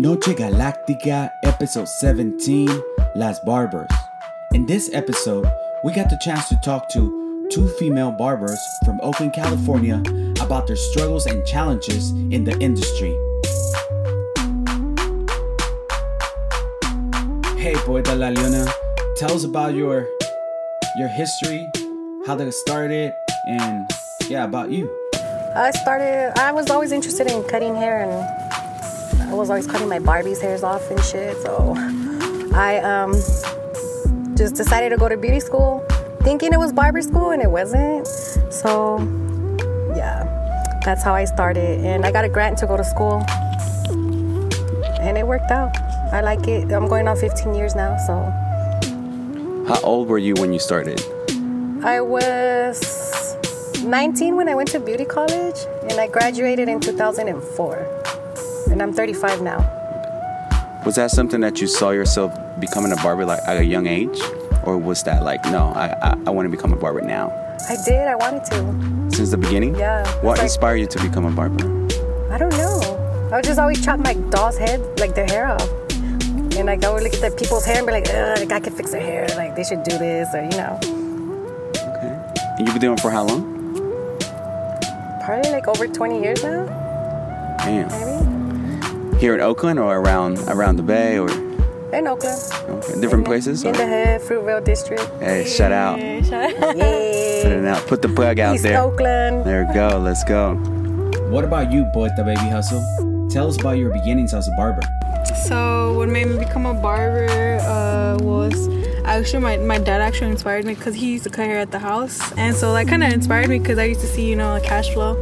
Noche Galactica, episode 17 Las Barbers. In this episode, we got the chance to talk to two female barbers from Oakland, California about their struggles and challenges in the industry. Hey, Poeta La Leona, tell us about your your history, how that started, and yeah, about you. I started, I was always interested in cutting hair and I was always cutting my Barbie's hairs off and shit. So I um, just decided to go to beauty school thinking it was barber school and it wasn't. So yeah, that's how I started. And I got a grant to go to school and it worked out. I like it. I'm going on 15 years now. So How old were you when you started? I was 19 when I went to beauty college and I graduated in 2004. And I'm 35 now. Was that something that you saw yourself becoming a barber like at a young age? Or was that like, no, I, I, I want to become a barber now? I did, I wanted to. Since the beginning? Yeah. What like- inspired you to become a barber? I don't know. I would just always chop my doll's head, like their hair off. And like I would look at the people's hair and be like, ugh, like I can fix their hair. Like they should do this or, you know. Okay. And you've been doing it for how long? Probably like over 20 years now, Damn. maybe. Here in Oakland or around around the Bay or In Oakland. okay, different places? In or- the hood, Fruitvale District. Hey, shout out. Yeah. Put it out. Put the plug out East there. Oakland. There we go. Let's go. What about you, Poeta Baby Hustle? Tell us about your beginnings as a barber. So what made me become a barber uh, was actually my, my dad actually inspired me because he used to cut hair at the house and so that kind of inspired me because I used to see you know a cash flow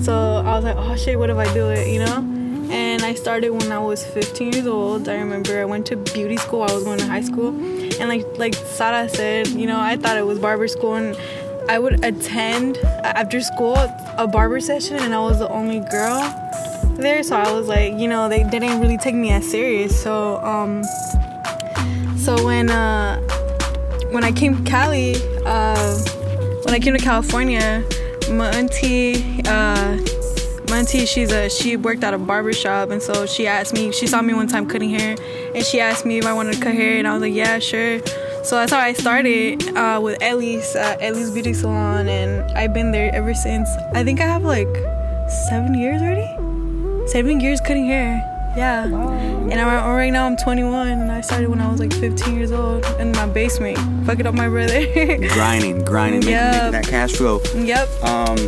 so I was like oh shit what if I do it you know and I started when I was 15 years old. I remember I went to beauty school. I was going to high school. And like like Sara said you know I thought it was barber school. And I would attend after school a barber session and I was the only girl there. So i was like you know they, they didn't really take me as serious. So um so when uh when i came to cali uh when i came to california my auntie uh my auntie she's a she worked at a barber shop and so she asked me she saw me one time cutting hair and she asked me if i wanted to cut hair and i was like yeah sure so that's how i started uh, with ellie's uh, ellie's beauty salon and i've been there ever since i think i have like seven years already seven years cutting hair. Yeah. And I'm, right now I'm 21 and I started when I was like 15 years old in my basement, fucking up my brother. Grinding, grinding, making, Yeah. making that cash flow. yep. Um,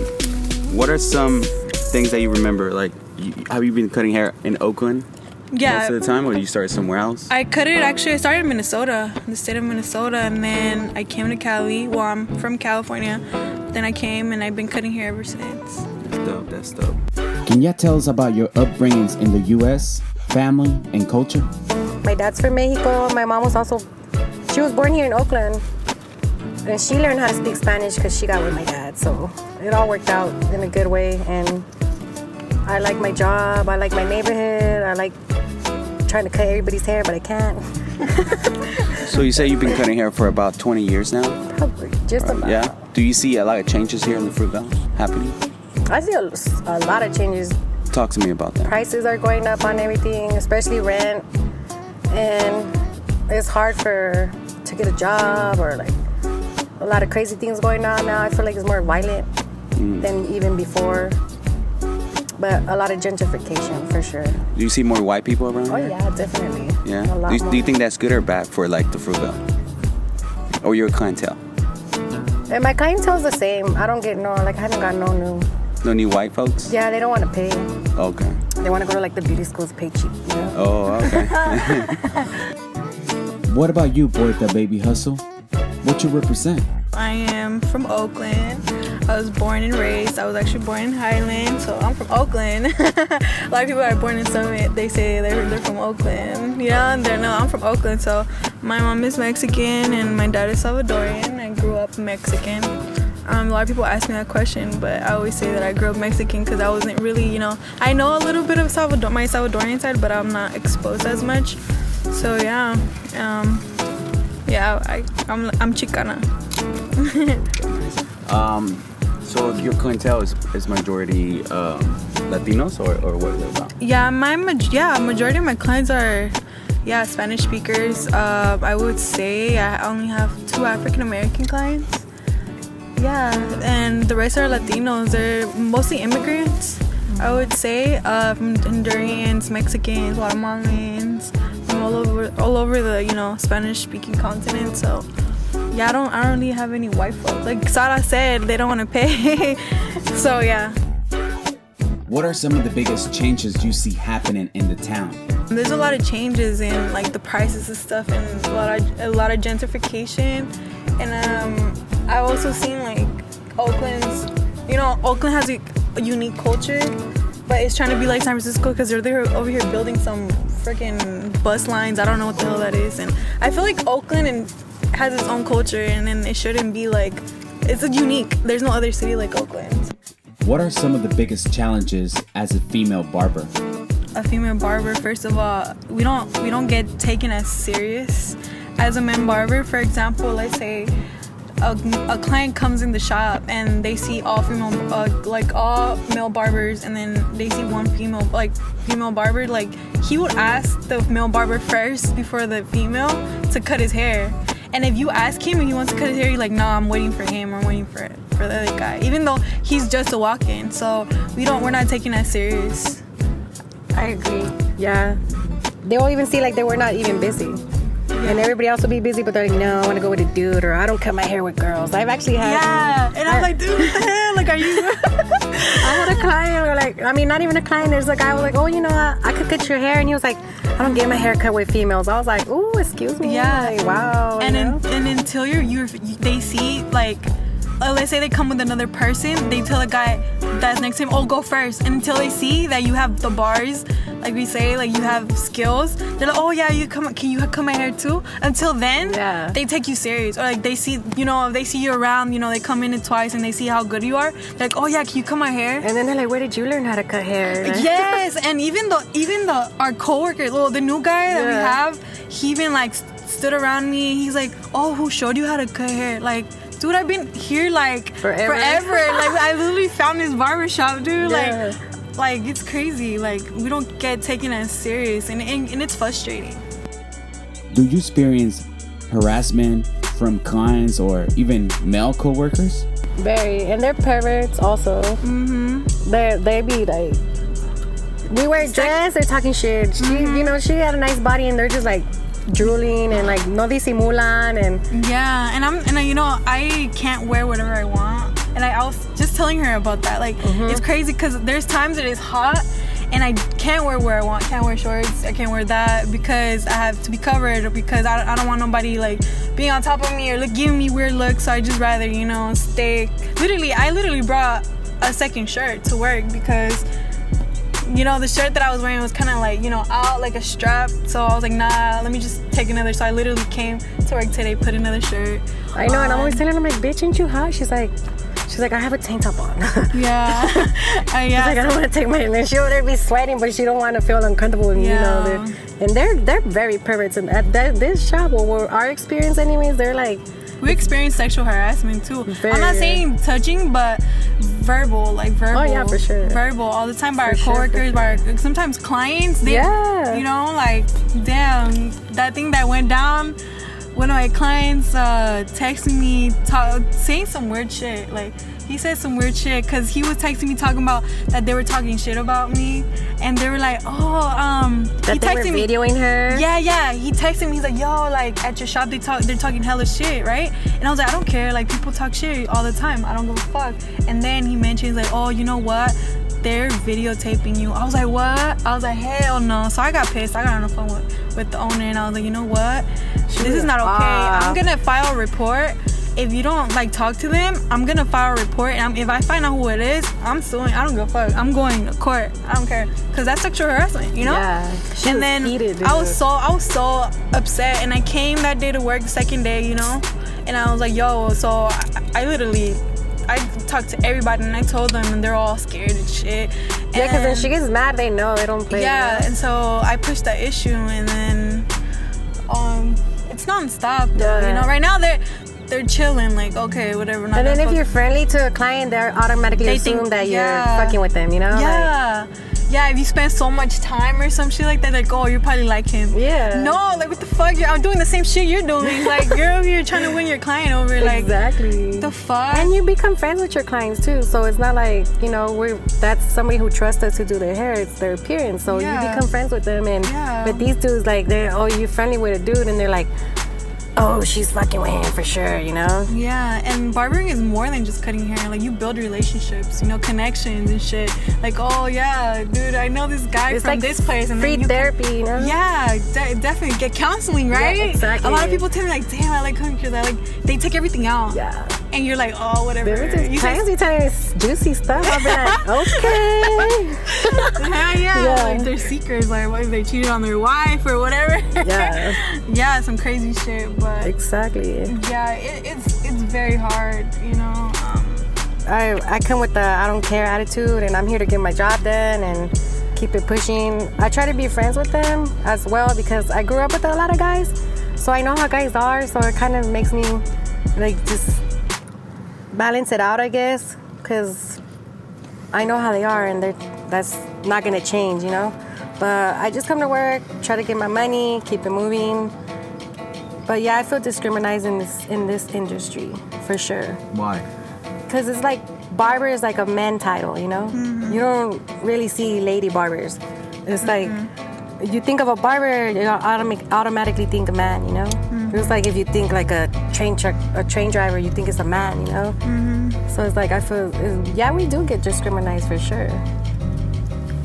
what are some things that you remember? Like, you, have you been cutting hair in Oakland Yeah. most of the time, or you started somewhere else? I cut it actually. I started in Minnesota, the state of Minnesota, and then I came to Cali. Well, I'm from California. Then I came and I've been cutting hair ever since. That's dope. That's dope. Can you tell us about your upbringings in the U.S., family, and culture? My dad's from Mexico. My mom was also, she was born here in Oakland. And she learned how to speak Spanish because she got with my dad. So it all worked out in a good way. And I like my job. I like my neighborhood. I like trying to cut everybody's hair, but I can't. So you say you've been cutting hair for about 20 years now? Probably just about. Yeah. Do you see a lot of changes here in the Fruit Valley happening? I see a, a lot of changes. Talk to me about that. Prices are going up on everything, especially rent. And it's hard for to get a job or like a lot of crazy things going on now. I feel like it's more violent mm. than even before. But a lot of gentrification for sure. Do you see more white people around Oh here? yeah, definitely. Yeah. A lot Do you, do you think that's good or bad for like the Fruit Valley? Or your clientele? And my clientele's the same. I don't get no like I haven't got no new. No new white folks? Yeah, they don't want to pay. Okay. They want to go to like the beauty schools, pay cheap. You know? Oh, okay. What about you, Poeta Baby Hustle? What you represent? I am from Oakland. I was born and raised. I was actually born in Highland, so I'm from Oakland. a lot of people are born in Summit. They say they're, they're from Oakland. Yeah, and they're I'm from Oakland. So my mom is Mexican and my dad is Salvadorian. I grew up Mexican. Um, a lot of people ask me that question, but I always say that I grew up Mexican because I wasn't really, you know, I know a little bit of Salvador, my Salvadorian side, but I'm not exposed as much. So yeah, um, yeah, I, I'm I'm Chicana. So your clientele is, is majority um, Latinos or, or what is it about? Yeah, my yeah majority of my clients are yeah Spanish speakers. Uh, I would say I only have two African American clients. Yeah, and the rest are Latinos. They're mostly immigrants. I would say uh, from Hondurans, Mexicans, Guatemalans, from all over all over the you know Spanish speaking continent. So yeah, I don't I don't really have any white folks. Like Sara said, they don't want to pay. so yeah. What are some of the biggest changes you see happening in the town? There's a lot of changes in like the prices and stuff, and a lot of a lot of gentrification. And um, I've also seen like Oakland's, you know, Oakland has a, a unique culture, but it's trying to be like San Francisco because they're there over here building some freaking bus lines. I don't know what the hell that is, and I feel like Oakland and has its own culture, and then it shouldn't be like it's a unique. There's no other city like Oakland. What are some of the biggest challenges as a female barber? a female barber first of all we don't we don't get taken as serious as a man barber for example let's say a, a client comes in the shop and they see all female uh, like all male barbers and then they see one female like female barber like he would ask the male barber first before the female to cut his hair and if you ask him and he wants to cut his hair, you're like, nah, I'm waiting for him. I'm waiting for for the other guy. Even though he's just a walk-in, so we don't. We're not taking that serious. I agree. Yeah. They'll even see like they were not even busy. And everybody else will be busy, but they're like, no, I want to go with a dude, or I don't cut my hair with girls. I've actually had. Yeah, and I'm like, dude, what the hell? Like, are you? I had a client, or like, I mean, not even a client. There's a guy was like, oh, you know, I, I could cut your hair, and he was like, I don't get my hair cut with females. I was like, ooh, excuse me. Yeah. Like, wow. and in, and until you're you they see like uh, let's say they come with another person they tell a guy that's next to him oh go first. And until they see that you have the bars like we say like you have skills they're like oh yeah you come can you cut my hair too? Until then Yeah. they take you serious. Or like they see you know they see you around you know they come in it twice and they see how good you are they're like oh yeah can you cut my hair and then they're like, where did you learn how to cut hair? yes and even the even the our coworker well the new guy that we have he even like stood around me he's like oh who showed you how to cut hair? Like dude i've been here like Forever. forever like i literally found this barber shop dude Yeah. like like it's crazy like we don't get taken as serious and, and, and it's frustrating Do you experience harassment from clients or even male coworkers? Very, and they're perverts also. Mm-hmm. They they be like, we wear dress. They're talking shit. She, you know, she had a nice body, and they're just like drooling and like no disimulan and Yeah, and I'm and I, you know I can't wear whatever I want, and I, I was just telling her about that. Like mm-hmm. it's crazy because there's times that it is hot, and I can't wear where I want. Can't wear shorts. I can't wear that because I have to be covered or because I, I don't want nobody like being on top of me or like giving me weird looks. So I just rather you know stay. Literally, I literally brought a second shirt to work because you know, the shirt that I was wearing was kind of like, you know, out like a strap. So I was like, nah, let me just take another. So I literally came to work today, put another shirt. I know. And I'm always telling her, I'm like, bitch, ain't you hot? She's like, she's like, I have a tank top on. Yeah. uh, She's like. I don't want to take my. And she there be sweating, but she don't want to feel uncomfortable. And, Yeah. You know, they're, and they're they're very perverts. And at that, this shop, or our experience, anyways, they're like, We experience sexual harassment too. I'm not saying touching, but verbal, like verbal. Oh, yeah, for sure. Verbal all the time by our For sure, for coworkers, by our sometimes clients. They, Yeah. You know, like damn, that thing that went down. One of my clients uh, texting me, ta- saying some weird shit. Like he said some weird shit because he was texting me talking about that they were talking shit about me, and they were like, oh, um, that he they were texted me. videoing her. Yeah, yeah. He texted me. He's like, "Yo, like at your shop, they talk. They're talking hella shit, right?" And I was like, "I don't care. Like people talk shit all the time. I don't give a fuck." And then he mentions like, "Oh, you know what? They're videotaping you." I was like, "What?" I was like, "Hell no!" So I got pissed. I got on the phone with, with the owner, and I was like, "You know what? This is not okay. off. I'm ah. gonna file a report." If you don't like talk to them, I'm gonna file a report, and I'm, if I find out who it is, I'm suing. I don't give a fuck. I'm going to court. I don't care, cause that's sexual harassment, you know Yeah. She and then heated, I was so I was so upset, and I came that day to work the second day, you know, and I was like, yo, so I, I literally. I talked to everybody and I told them and they're all scared and shit. Yeah, because when she gets mad, they know they don't play. yeah, and so I pushed that issue, and then um, it's non-stop though. You know, right now they're they're chilling, like okay, whatever. Not And then if you're friendly to a client, they're automatically They assume think- that you're fucking with them. You know? Like, yeah. if you spend so much time or some shit like that, like, oh, you probably like him. Yeah. No, like, what the fuck? You're, I'm doing the same shit you're doing. Like, girl, you're over here trying to win your client over. Like, exactly. the fuck? and you become friends with your clients too. So it's not like you know we're that's somebody who trusts us to do their hair. It's their appearance. So Yeah. you become friends with them. And Yeah. but these dudes like they're oh you're friendly with a dude and they're like oh she's fucking with him for sure. You know. Yeah, and barbering is more than just cutting hair. Like you build relationships, you know, connections and shit. Like, oh yeah, dude, I know this guy It's from like this place, and free then you therapy. You know. Yeah, de- definitely get counseling, right? exactly. A lot of people tell me like, damn, I like cutting because I like they take everything out. Yeah. And you're like, oh, whatever. There was You say, times you tell me this juicy stuff. I'll be like, okay. yeah, yeah, Yeah. like their secrets, like what if they cheated on their wife or whatever. Yeah. yeah, some crazy shit, but exactly. yeah, it, it's it's very hard, you know. Um, I I come with the I don't care attitude, and I'm here to get my job done and keep it pushing. I try to be friends with them as well because I grew up with a lot of guys, so I know how guys are. So it kind of makes me like just balance it out, I guess, because I know how they are, and they're that's not gonna change, you know. But I just come to work, try to get my money, keep it moving. But yeah, I feel discriminated in this in this industry for sure Why? because it's like barber is like a man title, you know. Mm-hmm. You don't really see lady barbers. It's like mm-hmm. you think of a barber, you automatically think a man, you know. It's like if you think like a train truck, a train driver, you think it's a man, you know. So it's like I feel, yeah, we do get discriminated for sure.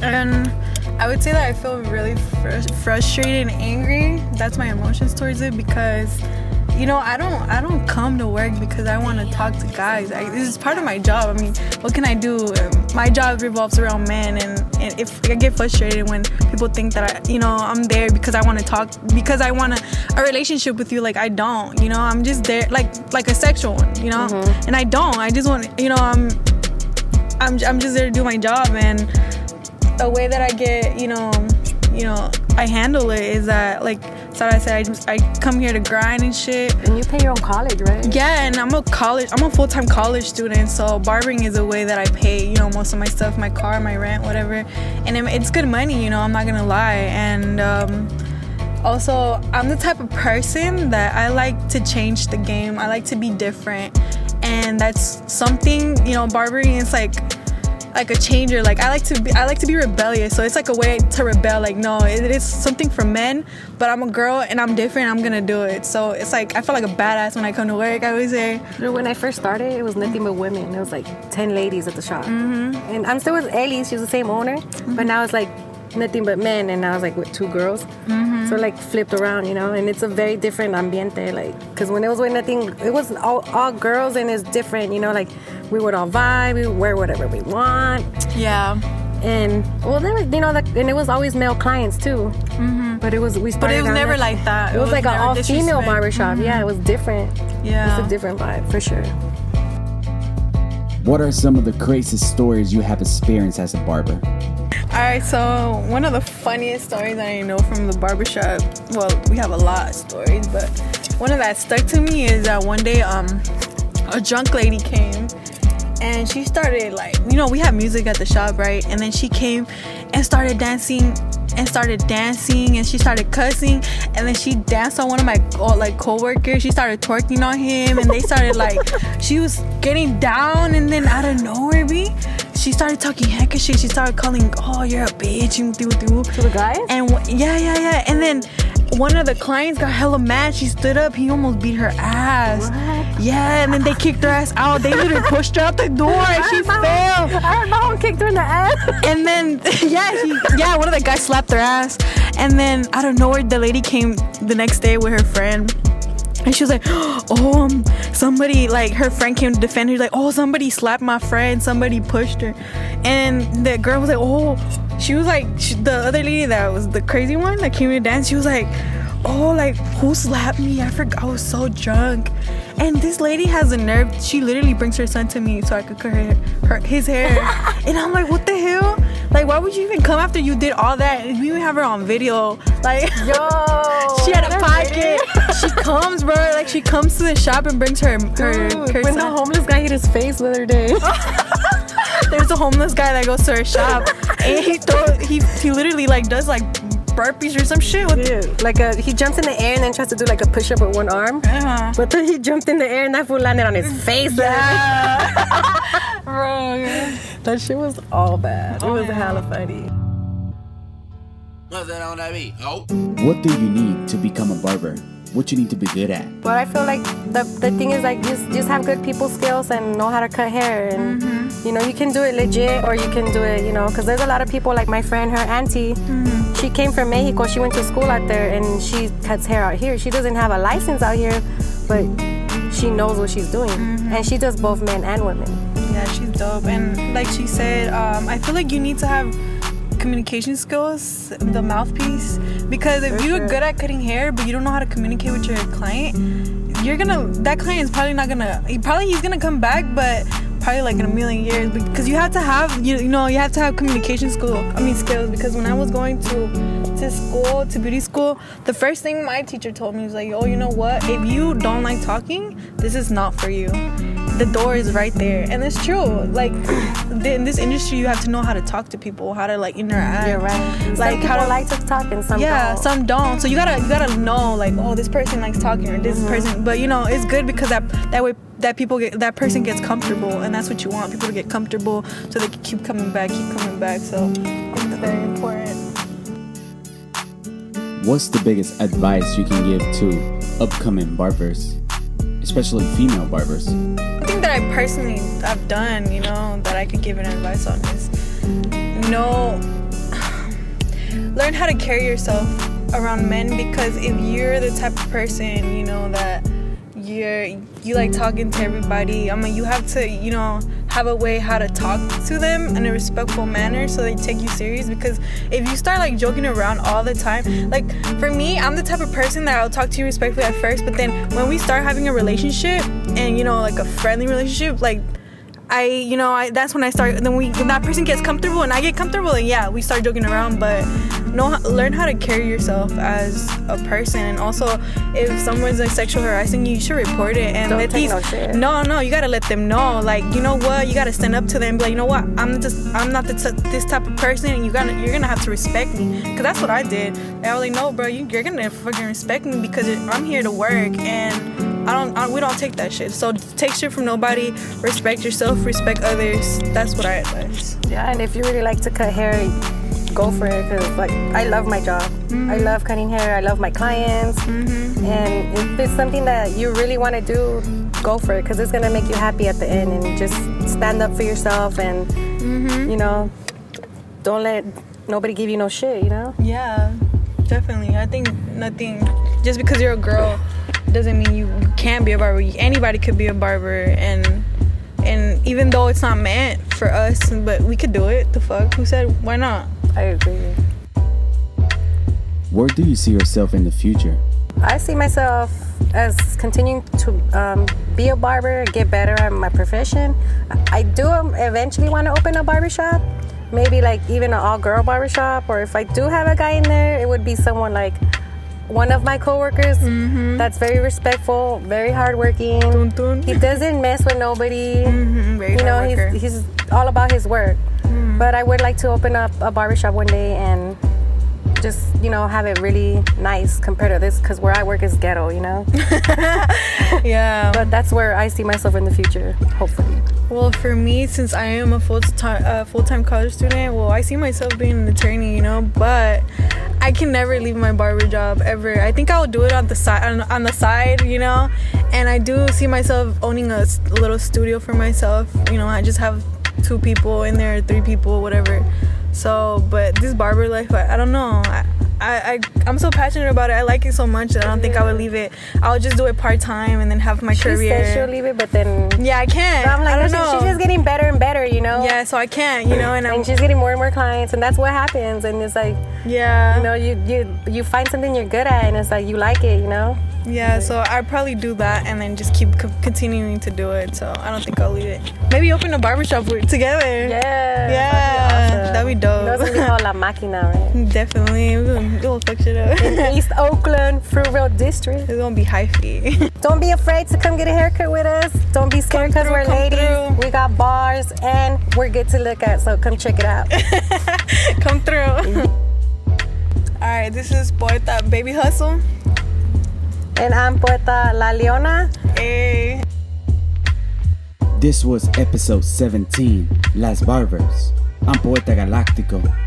and I would say that I feel really fr- frustrated and angry. That's my emotions towards it because, you know, I don't I don't come to work because I want to talk to guys. I, this is part of my job. I mean, what can I do? Um, My job revolves around men, and, and if I get frustrated when people think that I, you know, I'm there because I want to talk because I want a, a relationship with you. Like I don't, you know, I'm just there like like a sexual one, you know, mm-hmm. and I don't. I just want, you know, I'm I'm I'm just there to do my job and the way that I get, you know, you know, I handle it is that like Sarah said, I just I come here to grind and shit. And you pay your own college, right? Yeah, and I'm a college, I'm a full time college student, so barbering is a way that I pay, you know, most of my stuff, my car, my rent, whatever, and it's good money, you know, I'm not gonna lie, and um, also I'm the type of person that I like to change the game, I like to be different, and that's something, you know, barbering is like like a changer. Like I like to be, I like to be rebellious. So it's like a way to rebel. Like no, it, it is something for men, but I'm a girl and I'm different. I'm gonna do it. So it's like I feel like a badass when I come to work. I always say, When I first started, it was nothing but women. It was like 10 ladies at the shop. Mm-hmm. And I'm still with Ellie, she's the same owner. But now it's like nothing but men, and I was like with two girls. Mm-hmm. So like flipped around, you know? And it's a very different ambiente. Like, because when it was with nothing, it was all, all girls, and it's different, you know? Like, we would all vibe, we wear whatever we want. yeah, And, well, there was, you know, the, and it was always male clients too. But it was, we Mm-hmm. but it was never there- like that. It was like an all female disrespect. Mm-hmm. barbershop. Yeah, it was different. Yeah. It's a different vibe, for sure. What are some of the craziest stories you have experienced as a barber? All right, so one of the funniest stories I know from the barbershop. Well, we have a lot of stories, but one of that stuck to me is that one day, um, a drunk lady came, and she started like, you know, we have music at the shop, right? And then she came and started dancing and started dancing and she started cussing and then she danced on one of my oh, like coworkers she started twerking on him and they started like she was getting down and then out of nowhere me she started talking hecka shit. She started calling oh you're a bitch and do do. To the guys? and yeah yeah yeah. And then one of the clients got hella mad. She stood up. He almost beat her ass. Yeah and then they kicked her ass out. They literally pushed her out the door. And she fell. I don't know, kicked her in the ass. and then yeah, he, yeah, one of the guys slapped her ass, and then out of nowhere, the lady came the next day with her friend. And she was like, oh, um, somebody, like, her friend came to defend her. Like, oh, somebody slapped my friend. Somebody pushed her. And the girl was like, oh, she was like, she, the other lady that was the crazy one that came to dance, she was like, oh, like, who slapped me? I forgot. I was so drunk. And this lady has a nerve. She literally brings her son to me so I could cut her, her his hair. and I'm like, what the hell? Like, why would you even come after you did all that? We even have her on video. Like, Yo, she had a pocket. she comes, bro. Like, she comes to the shop and brings her her, Dude, her when the homeless guy hit his face the other day. There's a homeless guy that goes to her shop, and he throw he he literally like does like burpees or some shit with Yeah, like a, he jumps in the air and then tries to do like a push up with one arm. Uh-huh. But then he jumped in the air and that fool landed on his face. Yeah. Bro, That shit was all bad. Oh, it was hella funny. What do you need to become a barber? What you need to be good at? Well, I feel like the, the thing is like just just have good people skills and know how to cut hair and mm-hmm. you know you can do it legit or you can do it you know because there's a lot of people like my friend her auntie mm-hmm. she came from Mexico. She went to school out there and she cuts hair out here. She doesn't have a license out here but she knows what she's doing. Mm-hmm. And she does both men and women. yeah, she's dope. And like she said, um, I feel like you need to have communication skills, the mouthpiece, because if For you're sure. good at cutting hair but you don't know how to communicate with your client, you're gonna that client is probably not gonna. He probably he's gonna come back, but probably like in a million years because you have to have you, you know you have to have communication school. I mean skills because when I was going to to school to beauty school, the first thing my teacher told me was like, oh, you know what? If you don't like talking, this is not for you. The door is right there, and it's true. Like in this industry, you have to know how to talk to people, how to like interact. you're right some Like people how to like to talk and some yeah, don't. some don't. So you gotta you gotta know like, oh, this person likes talking or Mm-hmm. this person. But you know, it's good because that that way that people get that person gets comfortable, and that's what you want people to get comfortable so they can keep coming back, keep coming back. So it's very important. What's the biggest advice you can give to upcoming barbers, especially female barbers? The thing that I personally have done, you know, that I could give an advice on is, you know, learn how to carry yourself around men because if you're the type of person, you know, that you're you like talking to everybody, I mean, you have to, you know, have a way how to talk to them in a respectful manner so they take you serious because if you start like joking around all the time like for me i'm the type of person that i'll talk to you respectfully at first but then when we start having a relationship and you know like a friendly relationship like I, you know, I that's when I start. Then we, when that person gets comfortable and I get comfortable, and yeah, we start joking around. But know, learn how to carry yourself as a person, and also if someone's like sexual harassing you, you should report it and Don't let these. no shit. no, no, you gotta let them know. Like, you know what? You gotta stand up to them. Be like, you know what? I'm just, I'm not the t- this type of person, and you gotta, you're gonna have to respect me. Cause that's what I did. And I was like, no, bro, you, you're gonna fucking respect me because it, I'm here to work and. I don't, I, we don't take that shit. So take shit from nobody. Respect yourself. Respect others. That's what I advise. Yeah, and if you really like to cut hair, go for it. Cause like I love my job. I mm-hmm. love cutting hair. I love my clients. Mm-hmm. And if it's something that you really want to do, go for it. Cause it's gonna make you happy at the end. And just stand up for yourself. And mm-hmm. you know, don't let nobody give you no shit. You know. Yeah, definitely. I think nothing. Just because you're a girl doesn't mean you can't be a barber. Anybody could be a barber, and and even though it's not meant for us, but we could do it. The fuck? Who said why not? I agree. Where do you see yourself in the future? I see myself as continuing to um, be a barber, get better at my profession. I I do um, eventually want to open a barber shop, maybe like even an all-girl barber shop, or if I do have a guy in there, it would be someone like one of my coworkers that's very respectful, very hardworking. Dun, dun. He doesn't mess with nobody. Mhm, very You know, he's, he's all about his work. But I would like to open up a barbershop one day and just, you know, have it really nice compared to this because where I work is ghetto, you know? yeah. but that's where I see myself in the future, hopefully. Well, for me, since I am a full time uh, full time college student, well, I see myself being an attorney, you know. But I can never leave my barber job ever. I think I'll do it on the side, on, on the side, you know. And I do see myself owning a little studio for myself. You know, I just have two people in there, three people, whatever. So, but this barber life, I, I don't know. I, I, I I'm so passionate about it. I like it so much that I don't think I would leave it. I'll just do it part time and then have my She career. said she'll leave it, but then yeah, I can't. but I'm like, I don't "Listen, know. she's just getting better and better, you know? Yeah, so I can't, you know, and I'm And she's getting more and more clients, and that's what happens. And it's like, yeah, you know, you you you find something you're good at, and it's like you like it, you know. Yeah, so I'd probably do that and then just keep co- continuing to do it. So I don't think I'll leave it. Maybe open a barbershop together. Yeah. Yeah, that'd be dope. That's gonna be called La Máquina, right? Definitely. We're gonna, we'll fuck shit up. In East Oakland, Fruitvale District. It's gonna be hyphy. Don't be afraid to come get a haircut with us. Don't be scared because we're come ladies. through. We got bars and we're good to look at. So come check it out. Come through. All right, this is Poeta Baby Hustle. and I'm Poeta La Leona. Hey. This was episode 17, Las Barbers. I'm Poeta Galáctico.